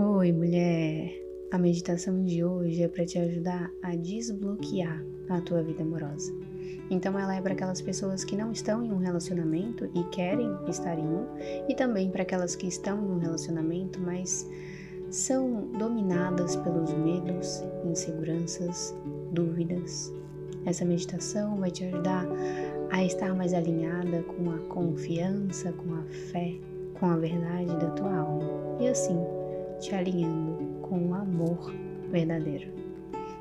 Oi, mulher! A meditação de hoje é para te ajudar a desbloquear a tua vida amorosa. Então, ela é para aquelas pessoas que não estão em um relacionamento e querem estar em um, e também para aquelas que estão em um relacionamento, mas são dominadas pelos medos, inseguranças, dúvidas. Essa meditação vai te ajudar a estar mais alinhada com a confiança, com a fé, com a verdade da tua alma. E assim, te alinhando com o amor verdadeiro.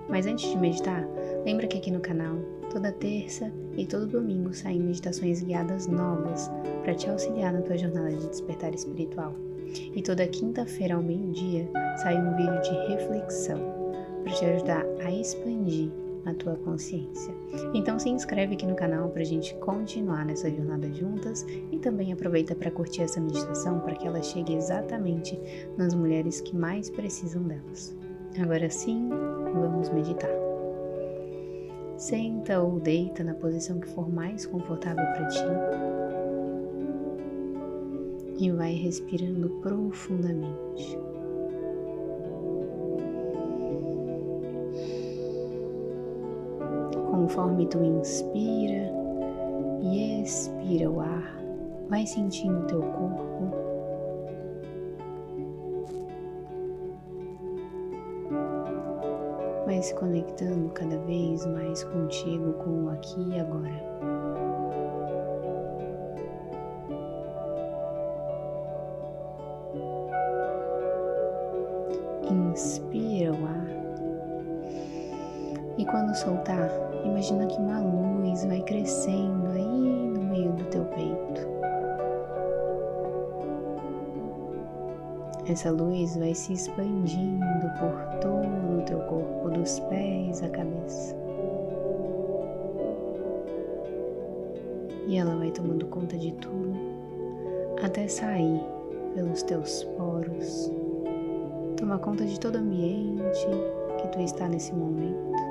Mas antes de meditar, lembra que aqui no canal, toda terça e todo domingo saem meditações guiadas novas para te auxiliar na tua jornada de despertar espiritual. E toda quinta-feira ao meio-dia sai um vídeo de reflexão para te ajudar a expandir a tua consciência. Então se inscreve aqui no canal para a gente continuar nessa jornada juntas e também aproveita para curtir essa meditação para que ela chegue exatamente nas mulheres que mais precisam delas. Agora sim, vamos meditar. Senta ou deita na posição que for mais confortável para ti. E vai respirando profundamente. Conforme tu inspira e expira o ar, vai sentindo teu corpo. Vai se conectando cada vez mais contigo com o aqui e agora. Inspira o ar quando soltar, imagina que uma luz vai crescendo aí no meio do teu peito. Essa luz vai se expandindo por todo o teu corpo, dos pés à cabeça. E ela vai tomando conta de tudo até sair pelos teus poros. Toma conta de todo o ambiente que tu está nesse momento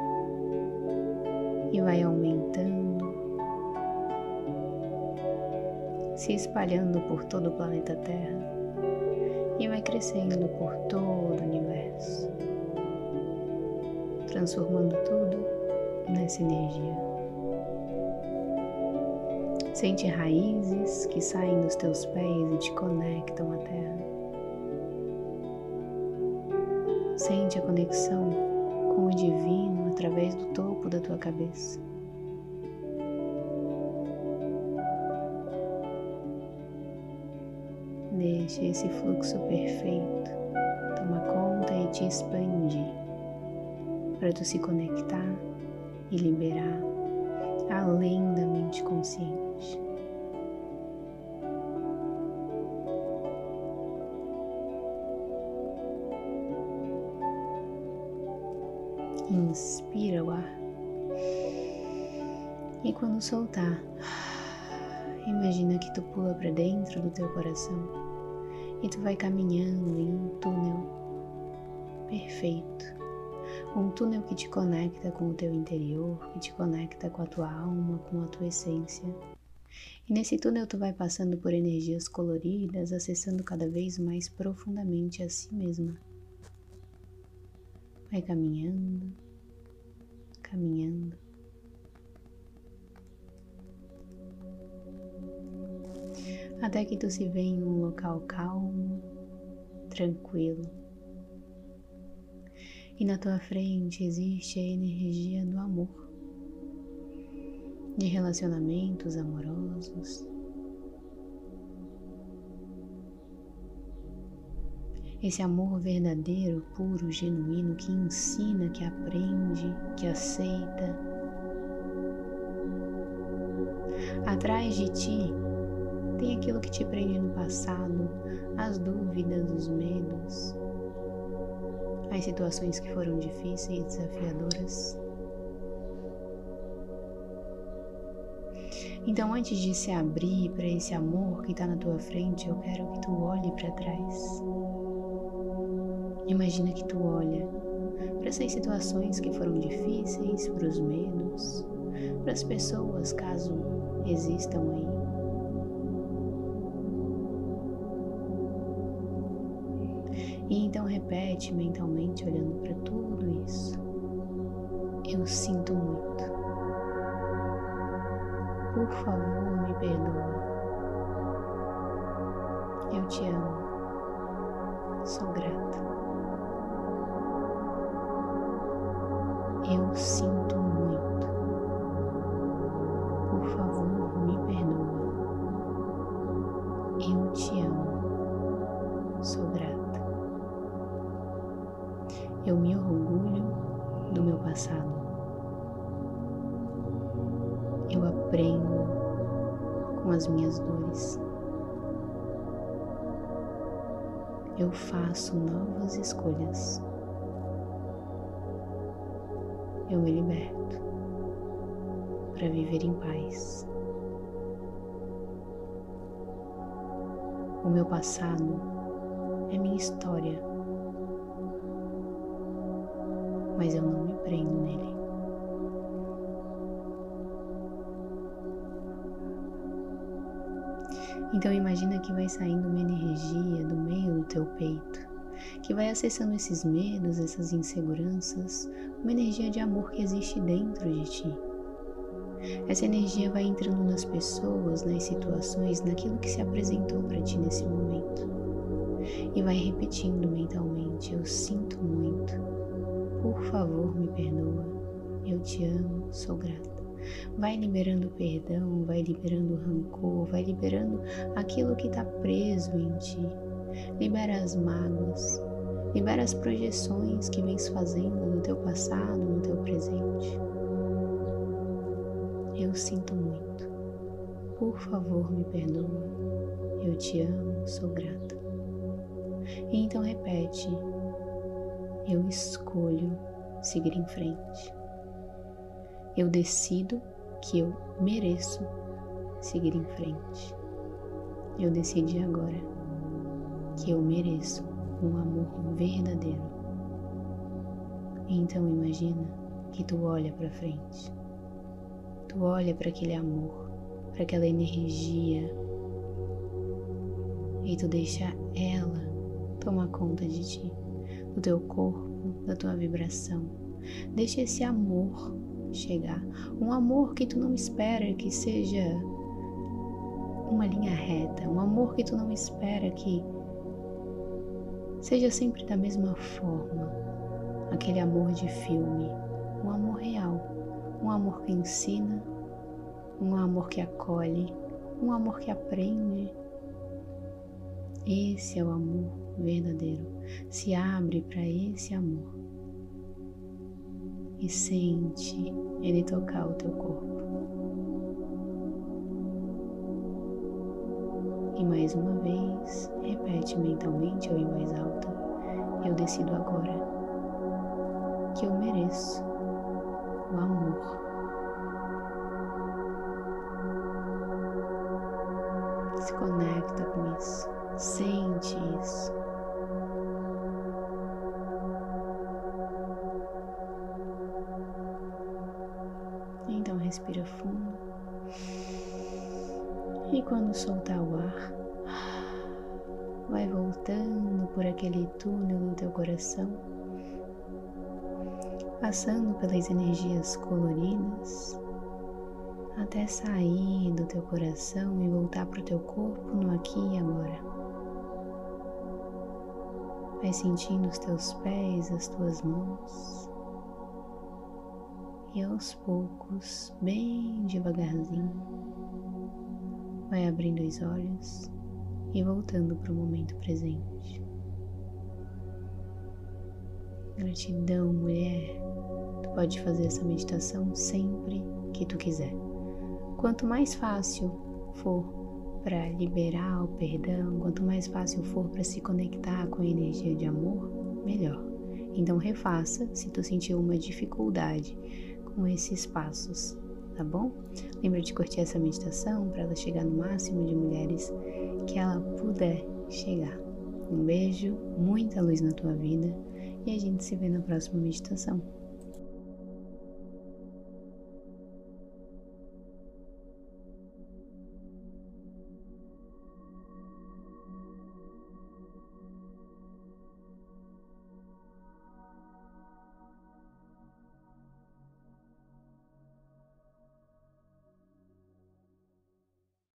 e vai aumentando, se espalhando por todo o planeta Terra e vai crescendo por todo o universo, transformando tudo nessa energia. Sente raízes que saem dos teus pés e te conectam à terra. Sente a conexão com o divino através do topo da tua cabeça. Deixe esse fluxo perfeito tomar conta e te expandir para tu se conectar e liberar além da mente consciente. Inspira o ar. E quando soltar, imagina que tu pula para dentro do teu coração e tu vai caminhando em um túnel perfeito. Um túnel que te conecta com o teu interior, que te conecta com a tua alma, com a tua essência. E nesse túnel tu vai passando por energias coloridas, acessando cada vez mais profundamente a si mesma. Vai caminhando, caminhando. Até que tu se vê em um local calmo, tranquilo. E na tua frente existe a energia do amor, de relacionamentos amorosos, Esse amor verdadeiro, puro, genuíno, que ensina, que aprende, que aceita. Atrás de ti tem aquilo que te prende no passado, as dúvidas, os medos, as situações que foram difíceis e desafiadoras. Então, antes de se abrir para esse amor que está na tua frente, eu quero que tu olhe para trás. Imagina que tu olha para essas situações que foram difíceis, para os medos, para as pessoas, caso existam aí. E então repete mentalmente, olhando para tudo isso. Eu sinto muito. Por favor, me perdoa. Eu te amo. Sou grata. Eu sinto muito. Por favor, me perdoa. Eu te amo. Sou grata. Eu me orgulho do meu passado. Eu aprendo com as minhas dores. Eu faço novas escolhas. Eu me liberto para viver em paz. O meu passado é minha história, mas eu não me prendo nele. Então imagina que vai saindo uma energia do meio do teu peito, que vai acessando esses medos, essas inseguranças, uma energia de amor que existe dentro de ti. Essa energia vai entrando nas pessoas, nas situações, naquilo que se apresentou para ti nesse momento. E vai repetindo mentalmente: Eu sinto muito. Por favor, me perdoa. Eu te amo, sou grata. Vai liberando perdão, vai liberando rancor, vai liberando aquilo que está preso em ti. Libera as mágoas, libera as projeções que vens fazendo no teu passado, no teu presente. Eu sinto muito. Por favor, me perdoa. Eu te amo, sou grata. E então repete: Eu escolho seguir em frente. Eu decido que eu mereço seguir em frente. Eu decidi agora que eu mereço um amor verdadeiro. Então imagina que tu olha para frente tu olha para aquele amor, para aquela energia e tu deixa ela tomar conta de ti, do teu corpo, da tua vibração. Deixa esse amor chegar, um amor que tu não espera que seja uma linha reta, um amor que tu não espera que seja sempre da mesma forma, aquele amor de filme, um amor real. Um amor que ensina, um amor que acolhe, um amor que aprende. Esse é o amor verdadeiro. Se abre para esse amor e sente ele tocar o teu corpo. E mais uma vez, repete mentalmente ou em voz alta: Eu decido agora que eu mereço o amor. Se conecta com isso, sente isso. Então respira fundo. E quando soltar o ar, vai voltando por aquele túnel do teu coração passando pelas energias coloridas até sair do teu coração e voltar para o teu corpo no aqui e agora. Vai sentindo os teus pés, as tuas mãos. E aos poucos, bem devagarzinho, vai abrindo os olhos e voltando para o momento presente. Gratidão, mulher. Tu pode fazer essa meditação sempre que tu quiser. Quanto mais fácil for para liberar o perdão, quanto mais fácil for para se conectar com a energia de amor, melhor. Então refaça se tu sentiu uma dificuldade com esses passos, tá bom? Lembra de curtir essa meditação para ela chegar no máximo de mulheres que ela puder chegar. Um beijo, muita luz na tua vida e a gente se vê na próxima meditação.